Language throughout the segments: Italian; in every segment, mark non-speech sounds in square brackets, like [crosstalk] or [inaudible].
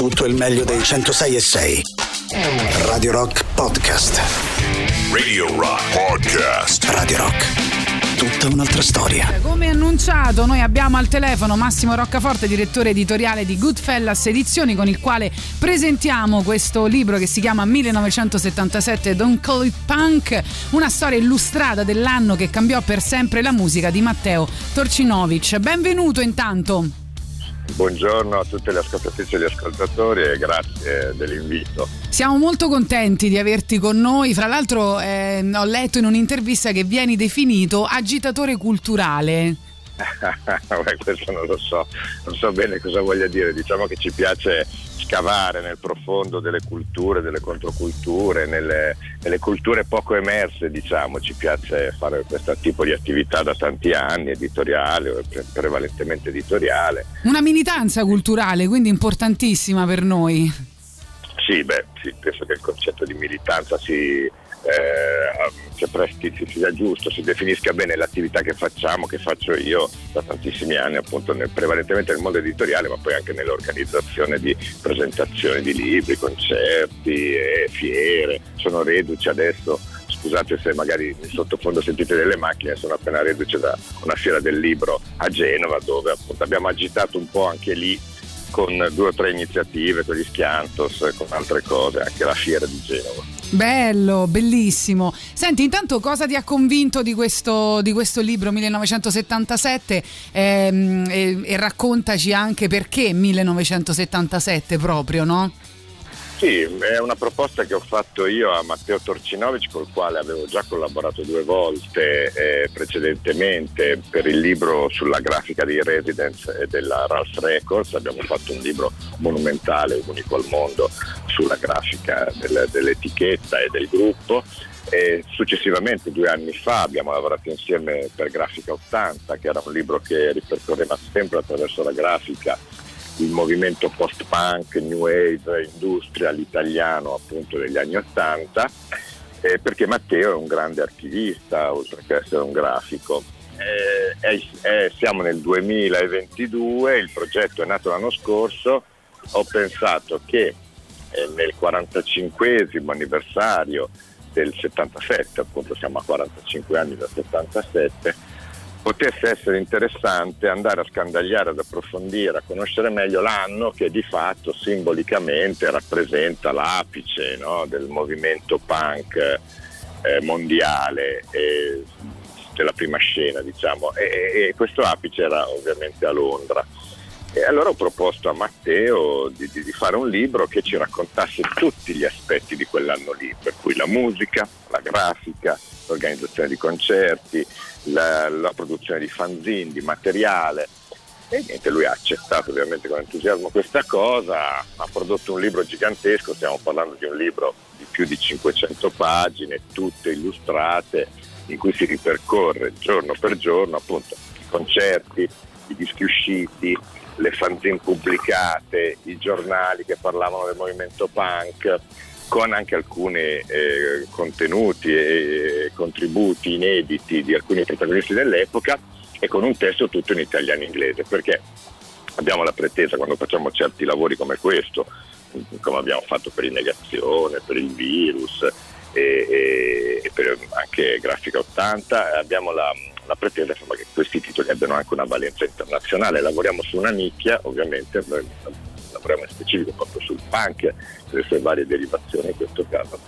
tutto il meglio dei 106 e 6. Radio Rock Podcast. Radio Rock Podcast. Radio Rock. Tutta un'altra storia. Come annunciato, noi abbiamo al telefono Massimo Roccaforte, direttore editoriale di Goodfellas Edizioni, con il quale presentiamo questo libro che si chiama 1977 Don't Call It Punk, una storia illustrata dell'anno che cambiò per sempre la musica di Matteo Torcinovic. Benvenuto intanto. Buongiorno a tutte le ascoltatrici e gli ascoltatori e grazie dell'invito. Siamo molto contenti di averti con noi. Fra l'altro eh, ho letto in un'intervista che vieni definito agitatore culturale. [laughs] Beh, questo non lo so, non so bene cosa voglia dire. Diciamo che ci piace scavare nel profondo delle culture, delle controculture, nelle, nelle, culture poco emerse, diciamo, ci piace fare questo tipo di attività da tanti anni, editoriale, prevalentemente editoriale. Una militanza culturale, quindi importantissima per noi. Sì, beh, sì, penso che il concetto di militanza si eh, che presti sia giusto, si definisca bene l'attività che facciamo, che faccio io da tantissimi anni, appunto nel, prevalentemente nel mondo editoriale, ma poi anche nell'organizzazione di presentazioni di libri, concerti, e fiere. Sono reduce adesso scusate se magari in sottofondo sentite delle macchine, sono appena reduce da una fiera del libro a Genova dove appunto abbiamo agitato un po' anche lì con due o tre iniziative, con gli Schiantos, con altre cose, anche la fiera di Genova. Bello, bellissimo. Senti, intanto cosa ti ha convinto di questo, di questo libro 1977 ehm, e, e raccontaci anche perché 1977 proprio, no? Sì, è una proposta che ho fatto io a Matteo Torcinovic, col quale avevo già collaborato due volte eh, precedentemente per il libro sulla grafica di Residence e della Ralph Records. Abbiamo fatto un libro monumentale, unico al mondo, sulla grafica del, dell'etichetta e del gruppo. E successivamente, due anni fa, abbiamo lavorato insieme per Grafica 80, che era un libro che ripercorreva sempre attraverso la grafica il movimento post-punk, new wave, industrial italiano appunto degli anni Ottanta, eh, perché Matteo è un grande archivista, oltre che essere un grafico. Eh, è, siamo nel 2022, il progetto è nato l'anno scorso, ho pensato che eh, nel 45 anniversario del 77, appunto siamo a 45 anni dal 77, potesse essere interessante andare a scandagliare, ad approfondire, a conoscere meglio l'anno che di fatto simbolicamente rappresenta l'apice no, del movimento punk eh, mondiale e della prima scena, diciamo, e, e, questo apice era ovviamente a Londra. E allora ho proposto a Matteo di, di, di, fare un libro che ci raccontasse tutti gli aspetti di quell'anno lì, per cui la musica, la grafica, l'organizzazione di concerti, la, la produzione di fanzine, di materiale. E niente, lui ha accettato ovviamente con entusiasmo questa cosa, ha prodotto un libro gigantesco, stiamo parlando di un libro di più di 500 pagine, tutte illustrate, in cui si ripercorre giorno per giorno appunto i concerti, i dischi usciti, le fanzine pubblicate, i giornali che parlavano del movimento punk, con anche alcuni eh, contenuti e contributi inediti di alcuni protagonisti dell'epoca e con un testo tutto in italiano e inglese, perché abbiamo la pretesa quando facciamo certi lavori come questo, come abbiamo fatto per l'innegazione, per il virus e, e, e per anche Grafica 80, abbiamo la, la pretesa insomma, che questi titoli abbiano anche una valenza internazionale. Lavoriamo su una nicchia, ovviamente lavoriamo in specifico proprio sul punk e le sue varie derivazioni in questo caso.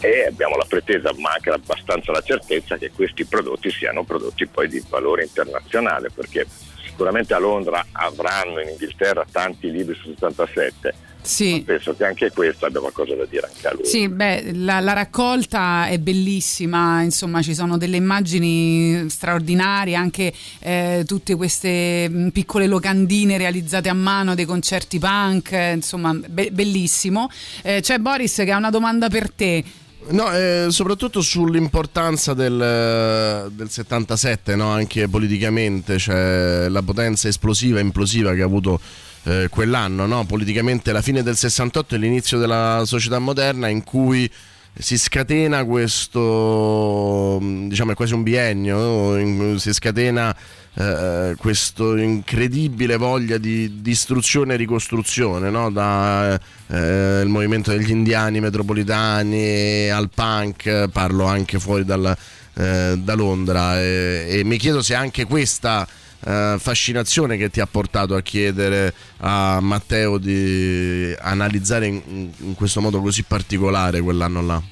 E abbiamo la pretesa, ma anche abbastanza la certezza che questi prodotti siano prodotti poi di valore internazionale, perché sicuramente a Londra avranno in Inghilterra tanti libri su 77 sì. penso che anche questo abbia qualcosa da dire anche a lui. Sì, beh, la, la, raccolta è bellissima, insomma ci sono delle immagini straordinarie, anche eh, tutte queste mm, piccole locandine realizzate a mano dei concerti punk, eh, insomma be- bellissimo. Eh, c'è Boris che ha una domanda per te. No, eh, soprattutto sull'importanza del, del 77, no? anche politicamente, cioè la potenza esplosiva e implosiva che ha avuto eh, quell'anno, no? politicamente la fine del 68 e l'inizio della società moderna in cui si scatena questo, diciamo è quasi un biennio, si scatena eh, questa incredibile voglia di distruzione e ricostruzione, no? da eh, movimento degli indiani metropolitani al punk, parlo anche fuori dal, eh, da Londra e, e mi chiedo se anche questa eh, fascinazione che ti ha portato a chiedere a Matteo di analizzare in, in questo modo così particolare quell'anno là?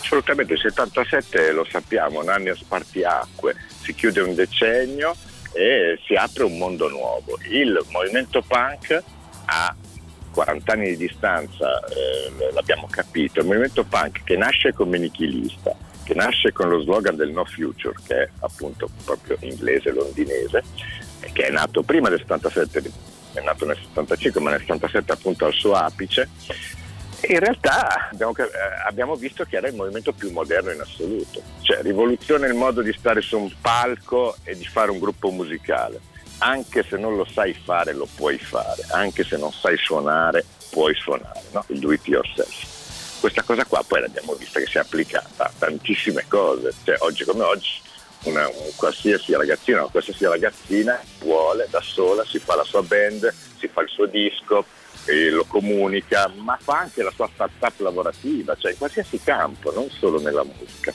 Assolutamente, il 77 lo sappiamo, un anno a spartiacque, si chiude un decennio e si apre un mondo nuovo. Il movimento punk ha 40 anni di distanza, eh, l'abbiamo capito, il movimento punk che nasce come nichilista, che nasce con lo slogan del no future, che è appunto proprio inglese londinese, che è nato prima del 77, è nato nel 75, ma nel 77 appunto al suo apice. E in realtà abbiamo, eh, abbiamo, visto che era il movimento più moderno in assoluto, cioè rivoluziona il modo di stare su un palco e di fare un gruppo musicale. Anche se non lo sai fare, lo puoi fare, anche se non sai suonare, puoi suonare, no? il do it yourself questa cosa qua poi l'abbiamo vista che si è applicata a tantissime cose, cioè oggi come oggi una, un qualsiasi ragazzino o qualsiasi ragazzina vuole da sola, si fa la sua band, si fa il suo disco, lo comunica, ma fa anche la sua startup lavorativa, cioè in qualsiasi campo, non solo nella musica.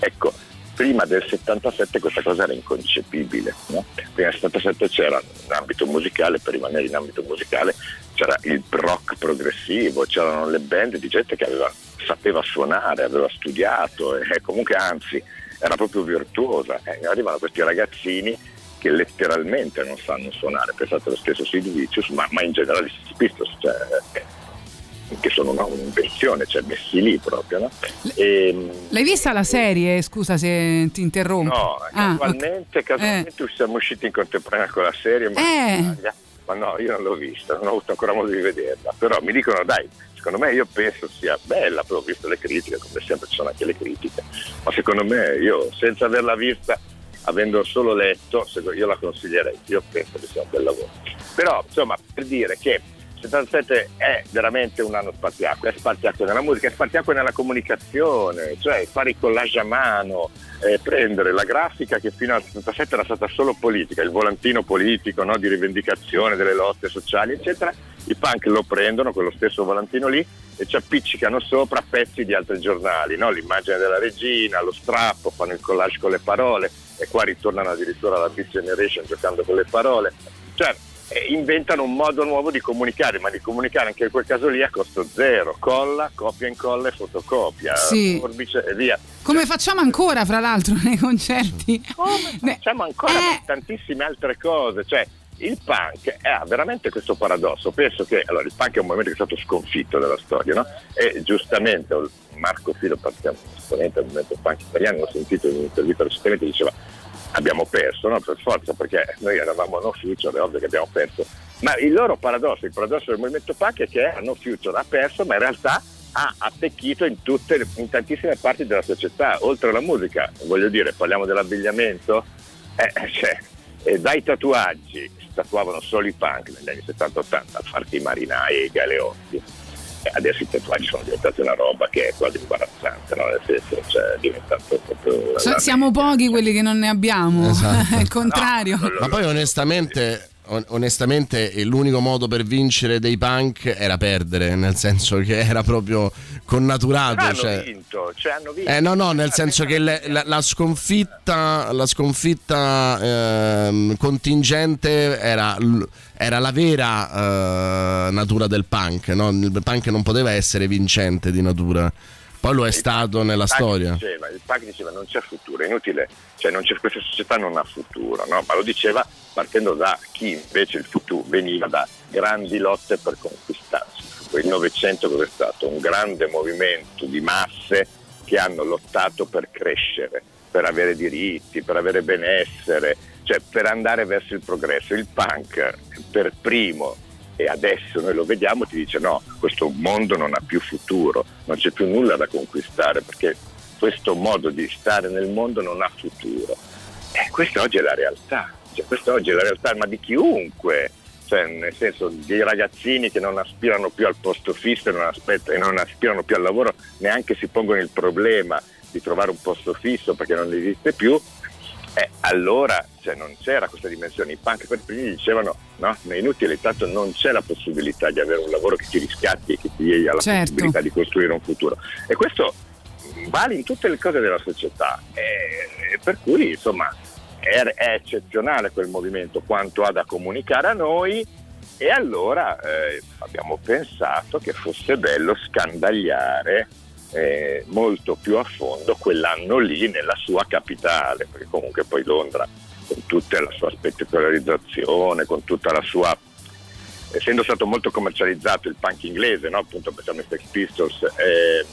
Ecco, prima del 77 questa cosa era inconcepibile. No? Prima del 77 c'era in ambito musicale, per rimanere in ambito musicale, c'era il rock progressivo, c'erano le band di gente che aveva, sapeva suonare, aveva studiato e comunque anzi era proprio virtuosa. Eh, arrivano questi ragazzini che letteralmente non sanno suonare, pensate allo stesso Sid Vicious, ma, ma in generale si Pistols, cioè, che sono no, un'invenzione, cioè messi lì proprio. No? E, L'hai vista la serie? Scusa se ti interrompo. No, ah, casualmente, okay. casualmente eh. siamo usciti in contemporanea con la serie, ma, eh. Ma no, io non l'ho vista, non ho avuto ancora modo di vederla, però mi dicono dai, secondo me io penso sia bella, però ho visto le critiche, come sempre ci sono anche le critiche, ma secondo me io senza averla vista, avendo solo letto, io la consiglierei, io penso che sia un bel lavoro. Però insomma per dire che 77 è veramente un anno spartiacque, è spartiacque nella musica, è spartiacque nella comunicazione, cioè fare i collage a mano, eh, prendere la grafica che fino al 77 era stata solo politica, il volantino politico no, di rivendicazione delle lotte sociali, eccetera, i punk lo prendono, quello stesso volantino lì, e ci appiccicano sopra pezzi di altri giornali, no? l'immagine della regina, lo strappo, fanno il collage con le parole, e qua ritornano addirittura alla Beat Generation giocando con le parole. Cioè, inventano un modo nuovo di comunicare, ma di comunicare anche in quel caso lì a costo zero, colla, copia e incolla e fotocopia, sì. forbice e via. Come facciamo ancora, fra l'altro, nei concerti? Come [laughs] facciamo ancora eh. tantissime altre cose, cioè il punk ha veramente questo paradosso. Penso che allora, il punk è un movimento che è stato sconfitto dalla storia, no? E giustamente Marco Filo, esponente del movimento punk italiano, l'ho sentito in un'intervista recentemente, diceva abbiamo perso, no? per forza, perché noi eravamo No Future, è ovvio che abbiamo perso. Ma il loro paradosso, il paradosso del movimento PAC è che No Future ha perso, ma in realtà ha attecchito in, tutte, in tantissime parti della società, oltre alla musica. Voglio dire, parliamo dell'abbigliamento, eh, cioè, eh, dai tatuaggi, si tatuavano solo i punk negli anni 70-80, a farti i marinai e i galeotti adesso i tatuaggi sono diventati una roba che è quasi imbarazzante, no? nel senso cioè, è diventato proprio... So, siamo pochi quelli che non ne abbiamo, esatto. [laughs] è il contrario. No, Ma poi onestamente onestamente l'unico modo per vincere dei punk era perdere, nel senso che era proprio connaturato. Hanno cioè... vinto, cioè hanno vinto. Eh, no, no, nel senso che le, la, la, sconfitta, la sconfitta eh, contingente era, era, la vera eh, natura del punk. No? Il punk non poteva essere vincente di natura. Poi lo è stato nella storia. Diceva, il PAC diceva non c'è futuro, è inutile, cioè c'è, questa società non ha futuro, no? ma lo diceva partendo da chi invece il futuro veniva da grandi lotte per conquistarsi. Il Novecento cos'è stato? Un grande movimento di masse che hanno lottato per crescere, per avere diritti, per avere benessere, cioè per andare verso il progresso. Il punk per primo e adesso noi lo vediamo ti dice no, questo mondo non ha più futuro, non c'è più nulla da conquistare perché questo modo di stare nel mondo non ha futuro. E questa oggi è la realtà, cioè, questa oggi è la realtà, ma di chiunque. cioè nel senso dei ragazzini che non aspirano più al posto fisso e non, aspetta, e non aspirano più al lavoro, neanche si pongono il problema di trovare un posto fisso perché non esiste più, eh, allora cioè, non c'era questa dimensione. I punk per primi dicevano no, è inutile, tanto non c'è la possibilità di avere un lavoro che ti riscatti e che ti dia la certo. possibilità di costruire un futuro. E questo vale in tutte le cose della società. E, per cui insomma è, è, eccezionale quel movimento quanto ha da comunicare a noi e allora eh, abbiamo pensato che fosse bello scandagliare eh, molto più a fondo quell'anno lì nella sua capitale, perché comunque poi Londra con tutta la sua spettacolarizzazione, con tutta la sua essendo stato molto commercializzato il punk inglese, no? appunto pensiamo ai Sex Pistols, eh,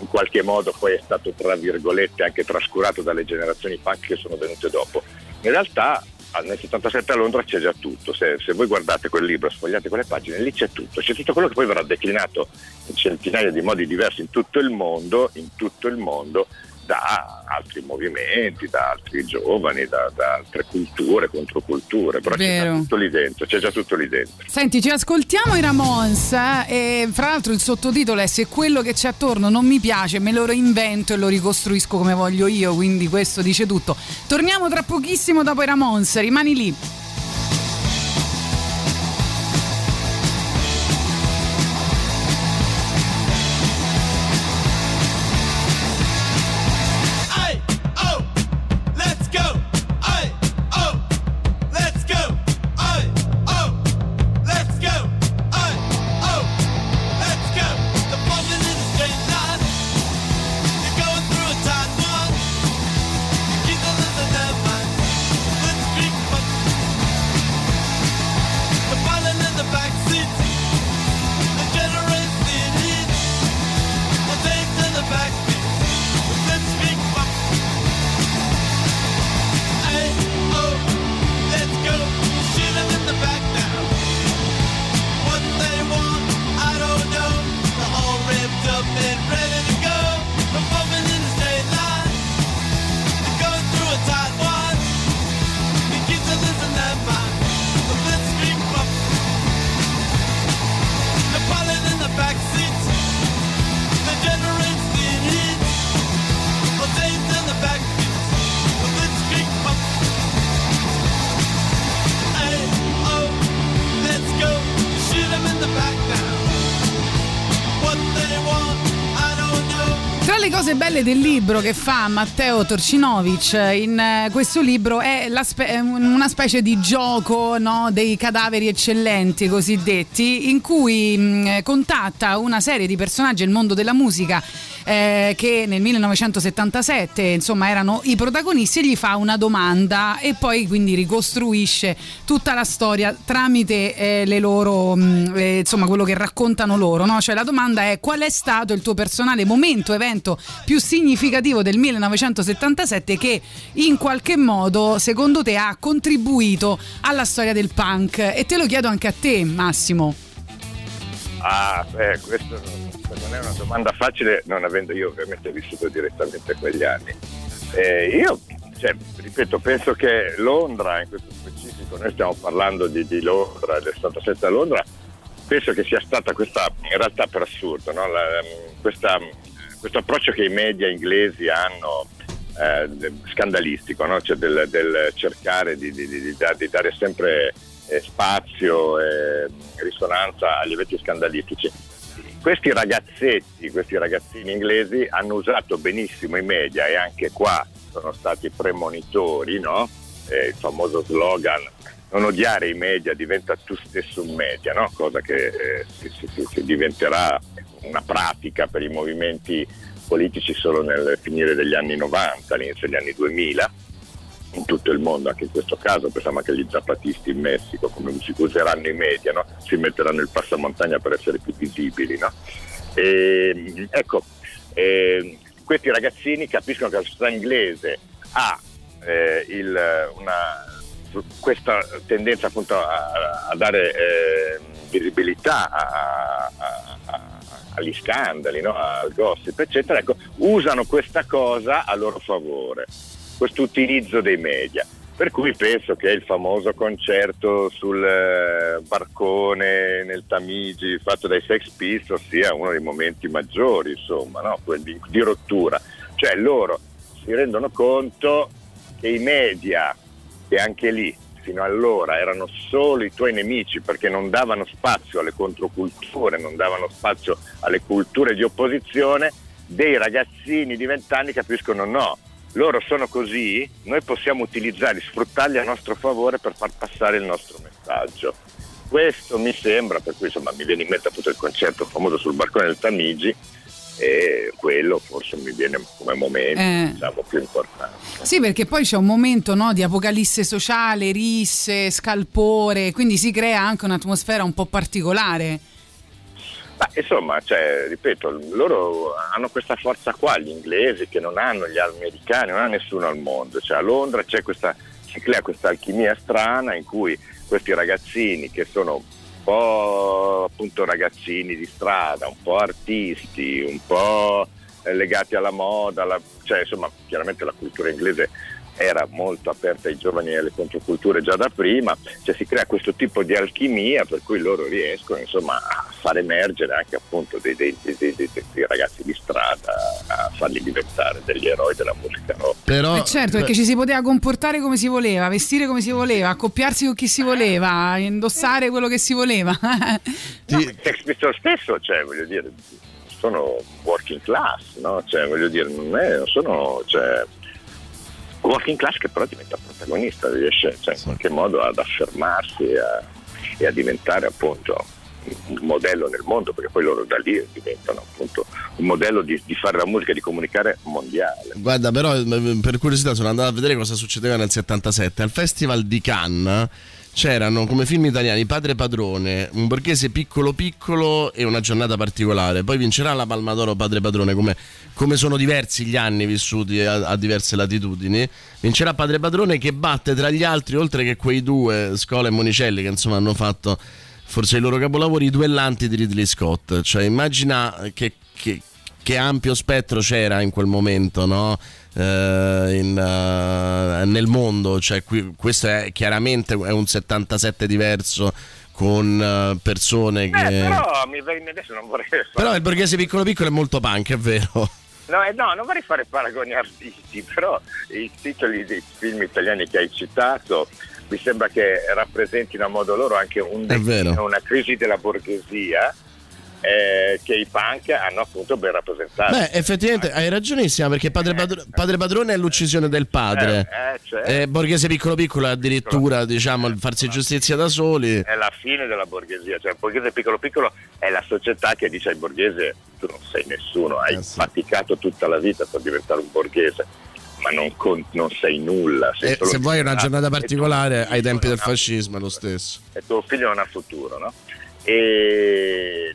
in qualche modo poi è stato tra virgolette anche trascurato dalle generazioni punk che sono venute dopo. In realtà nel 77 a Londra c'è già tutto, se, se, voi guardate quel libro, sfogliate quelle pagine, lì c'è tutto, c'è tutto quello che poi verrà declinato in centinaia di modi diversi in tutto il mondo, in tutto il mondo da altri movimenti, da altri giovani, da, da altre culture, controculture, però Vero. c'è già tutto lì dentro, c'è già tutto lì dentro. Senti, ci ascoltiamo i Ramons eh? e fra l'altro il sottotitolo è Se quello che c'è attorno non mi piace, me lo reinvento e lo ricostruisco come voglio io, quindi questo dice tutto. Torniamo tra pochissimo dopo i Ramons, rimani lì. Belle del libro che fa Matteo Torcinovic in eh, questo libro è spe- una specie di gioco no, dei cadaveri eccellenti cosiddetti in cui mh, contatta una serie di personaggi del mondo della musica eh, che nel 1977 insomma erano i protagonisti e gli fa una domanda e poi quindi ricostruisce tutta la storia tramite eh, le loro mh, eh, insomma quello che raccontano loro no? cioè la domanda è qual è stato il tuo personale momento evento più significativo del 1977 che in qualche modo secondo te ha contribuito alla storia del punk e te lo chiedo anche a te Massimo Ah, beh, questo non è una domanda facile, non avendo io ovviamente vissuto direttamente quegli anni. Eh, io, cioè, ripeto, penso che Londra, in questo specifico, noi stiamo parlando di, di Londra, del 77 a Londra, penso che sia stata questa, in realtà per assurdo, no? La, questa, questo approccio che i media inglesi hanno eh, scandalistico, no? cioè del, del cercare di, di, di, di dare sempre eh, spazio e risonanza agli eventi scandalistici. Questi ragazzetti, questi ragazzini inglesi hanno usato benissimo i media e anche qua sono stati premonitori, no? eh, il famoso slogan non odiare i media, diventa tu stesso un media, no? cosa che eh, si, si, si diventerà una pratica per i movimenti politici solo nel finire degli anni 90, all'inizio degli anni 2000 in tutto il mondo, anche in questo caso pensiamo che gli zapatisti in Messico, come si useranno i media, no? si metteranno il passamontagna per essere più visibili. No? E, ecco, e, questi ragazzini capiscono che la società inglese ha eh, il, una, questa tendenza appunto a, a dare eh, visibilità a, a, agli scandali, no? al gossip, eccetera, ecco, usano questa cosa a loro favore questo utilizzo dei media. Per cui penso che il famoso concerto sul eh, barcone nel Tamigi fatto dai Sex Pistols sia uno dei momenti maggiori, insomma, no? di, di rottura. Cioè loro si rendono conto che i media, che anche lì fino allora erano solo i tuoi nemici perché non davano spazio alle controculture, non davano spazio alle culture di opposizione, dei ragazzini di vent'anni capiscono no, loro sono così, noi possiamo utilizzarli, sfruttarli a nostro favore per far passare il nostro messaggio. Questo mi sembra, per cui insomma mi viene in mente appunto il concerto famoso sul barcone del Tamigi, e quello forse mi viene come momento eh. diciamo, più importante. Sì, perché poi c'è un momento no, di apocalisse sociale, risse, scalpore, quindi si crea anche un'atmosfera un po' particolare. Ma insomma, cioè, ripeto, loro hanno questa forza qua, gli inglesi che non hanno gli americani, non ha nessuno al mondo. Cioè, a Londra questa, si crea questa alchimia strana in cui questi ragazzini che sono po' appunto ragazzini di strada, un po' artisti, un po' legati alla moda, alla, cioè insomma chiaramente la cultura inglese era molto aperta ai giovani e alle controculture già da prima, cioè si crea questo tipo di alchimia per cui loro riescono insomma, a far emergere anche appunto dei, dei, dei, dei, ragazzi di strada, a farli diventare degli eroi della musica rock. Però, eh certo, perché ci si poteva comportare come si voleva, vestire come si voleva, accoppiarsi con chi si voleva, indossare quello che si voleva. [laughs] no, Sex stesso, cioè voglio dire, sono working class, no? Cioè, voglio dire, non, è, non sono... Cioè, working class che però diventa protagonista, riesce cioè, in qualche modo ad affermarsi a, e a diventare appunto un modello nel mondo, perché poi loro da lì diventano appunto un modello di, di, fare la musica, di comunicare mondiale. Guarda, però per curiosità sono andato a vedere cosa succedeva nel 77 al Festival di Cannes c'erano come film italiani Padre Padrone, Un borghese piccolo piccolo e Una giornata particolare. Poi vincerà la Palma d'Oro Padre Padrone, come, come sono diversi gli anni vissuti a, a, diverse latitudini. Vincerà Padre Padrone che batte tra gli altri, oltre che quei due, Scola e Monicelli, che insomma hanno fatto forse i loro capolavori, i duellanti di Ridley Scott. Cioè immagina che, che, che ampio spettro c'era in quel momento, no? Uh, in, uh, nel mondo, cioè qui, questo è chiaramente è un 77 diverso con uh, persone eh, che... però mi viene adesso non vorrei fare... Però il borghese piccolo piccolo è molto punk, è vero. [laughs] No, eh, no, non vorrei fare paragoni artisti, però i titoli dei film italiani che hai citato mi sembra che rappresentino a modo loro anche un declino, una crisi della borghesia eh, che i punk hanno appunto ben rappresentato. Beh, effettivamente hai ragionissima perché padre, padro- padre, padrone è l'uccisione del padre. Eh, eh, certo. eh, borghese piccolo piccolo addirittura diciamo il farsi giustizia da soli. È la fine della borghesia, cioè il borghese piccolo piccolo è la società che dice al borghese tu non sei nessuno, hai eh, faticato tutta la vita per diventare un borghese ma non, con, non sei nulla. Sei eh, se vuoi una giornata particolare ai tempi del fascismo è lo stesso. E tuo figlio non ha futuro, no? E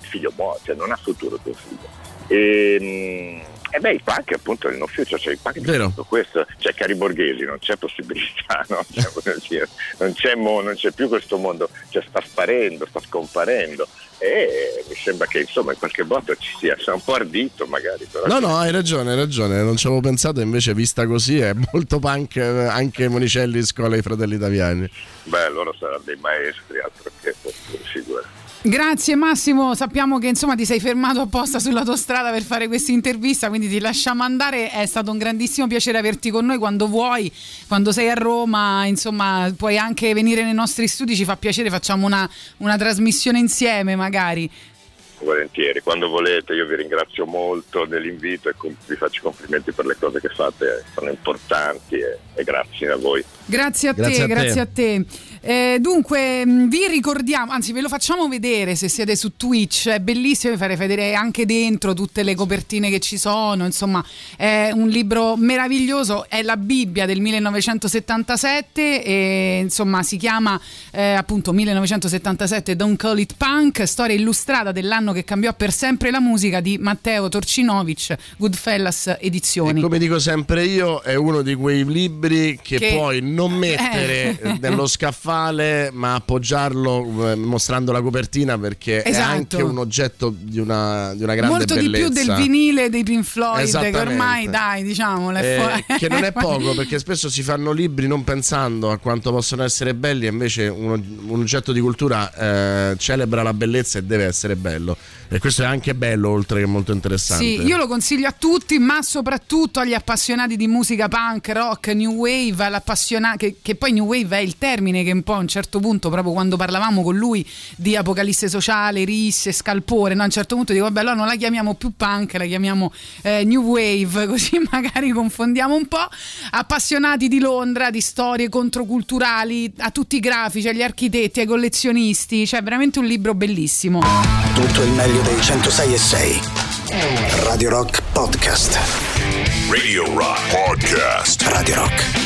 figlio muore, cioè non ha futuro tuo figlio. E, e beh, i punk appunto il no future, cioè i punk Vero. questo, cioè cari borghesi, non c'è possibilità, [laughs] no? cioè, non, c'è mo, non, c'è più questo mondo, cioè sta sparendo, sta scomparendo e mi sembra che insomma in qualche modo ci sia, sia un po' ardito magari. Però no, no, hai ragione, hai ragione, non ci avevo pensato, invece vista così è molto punk anche Monicelli, scuola i fratelli italiani. Beh, loro saranno dei maestri, altro che figure. Grazie Massimo, sappiamo che insomma ti sei fermato apposta sull'autostrada per fare questa intervista, quindi ti lasciamo andare, è stato un grandissimo piacere averti con noi quando vuoi, quando sei a Roma, insomma puoi anche venire nei nostri studi, ci fa piacere, facciamo una, una trasmissione insieme magari. Volentieri, quando volete, io vi ringrazio molto dell'invito e vi faccio complimenti per le cose che fate, sono importanti e, e grazie a voi. Grazie a grazie te, a grazie a te. Eh, dunque, mm, vi ricordiamo, anzi ve lo facciamo vedere se siete su Twitch, è bellissimo, vi farei vedere anche dentro tutte le copertine che ci sono, insomma è un libro meraviglioso, è la Bibbia del 1977 e insomma si chiama eh, appunto 1977 Don't Call It Punk, storia illustrata dell'anno che cambiò per sempre la musica di Matteo Torcinovic, Goodfellas Edizioni. E come dico sempre io, è uno di quei libri che, che... puoi non mettere eh. nello scaffale ma appoggiarlo eh, mostrando la copertina perché Esatto. è anche un oggetto di una, di una grande Molto bellezza. di più del vinile dei Pink Floyd, che ormai, dai, diciamolo, Eh, che non è [laughs] poco perché spesso si fanno libri non pensando a quanto possono essere belli e invece un, un oggetto di cultura eh, celebra la bellezza e deve essere bello e questo è anche bello oltre che molto interessante Sì, io lo consiglio a tutti, ma soprattutto agli appassionati di musica punk, rock, new wave, all'appassionato che, che poi new wave è il termine che un po' a un certo punto, proprio quando parlavamo con lui di apocalisse sociale, risse, scalpore, no? a un certo punto dico vabbè allora non la chiamiamo più punk, la chiamiamo eh, new wave, [laughs] così magari confondiamo un po'. Appassionati di Londra, di storie controculturali, a tutti i grafici, agli architetti, ai collezionisti, cioè veramente un libro bellissimo. Tutto il meglio dei 106 e 6. Radio Rock Podcast. Radio Rock Podcast. Radio Rock.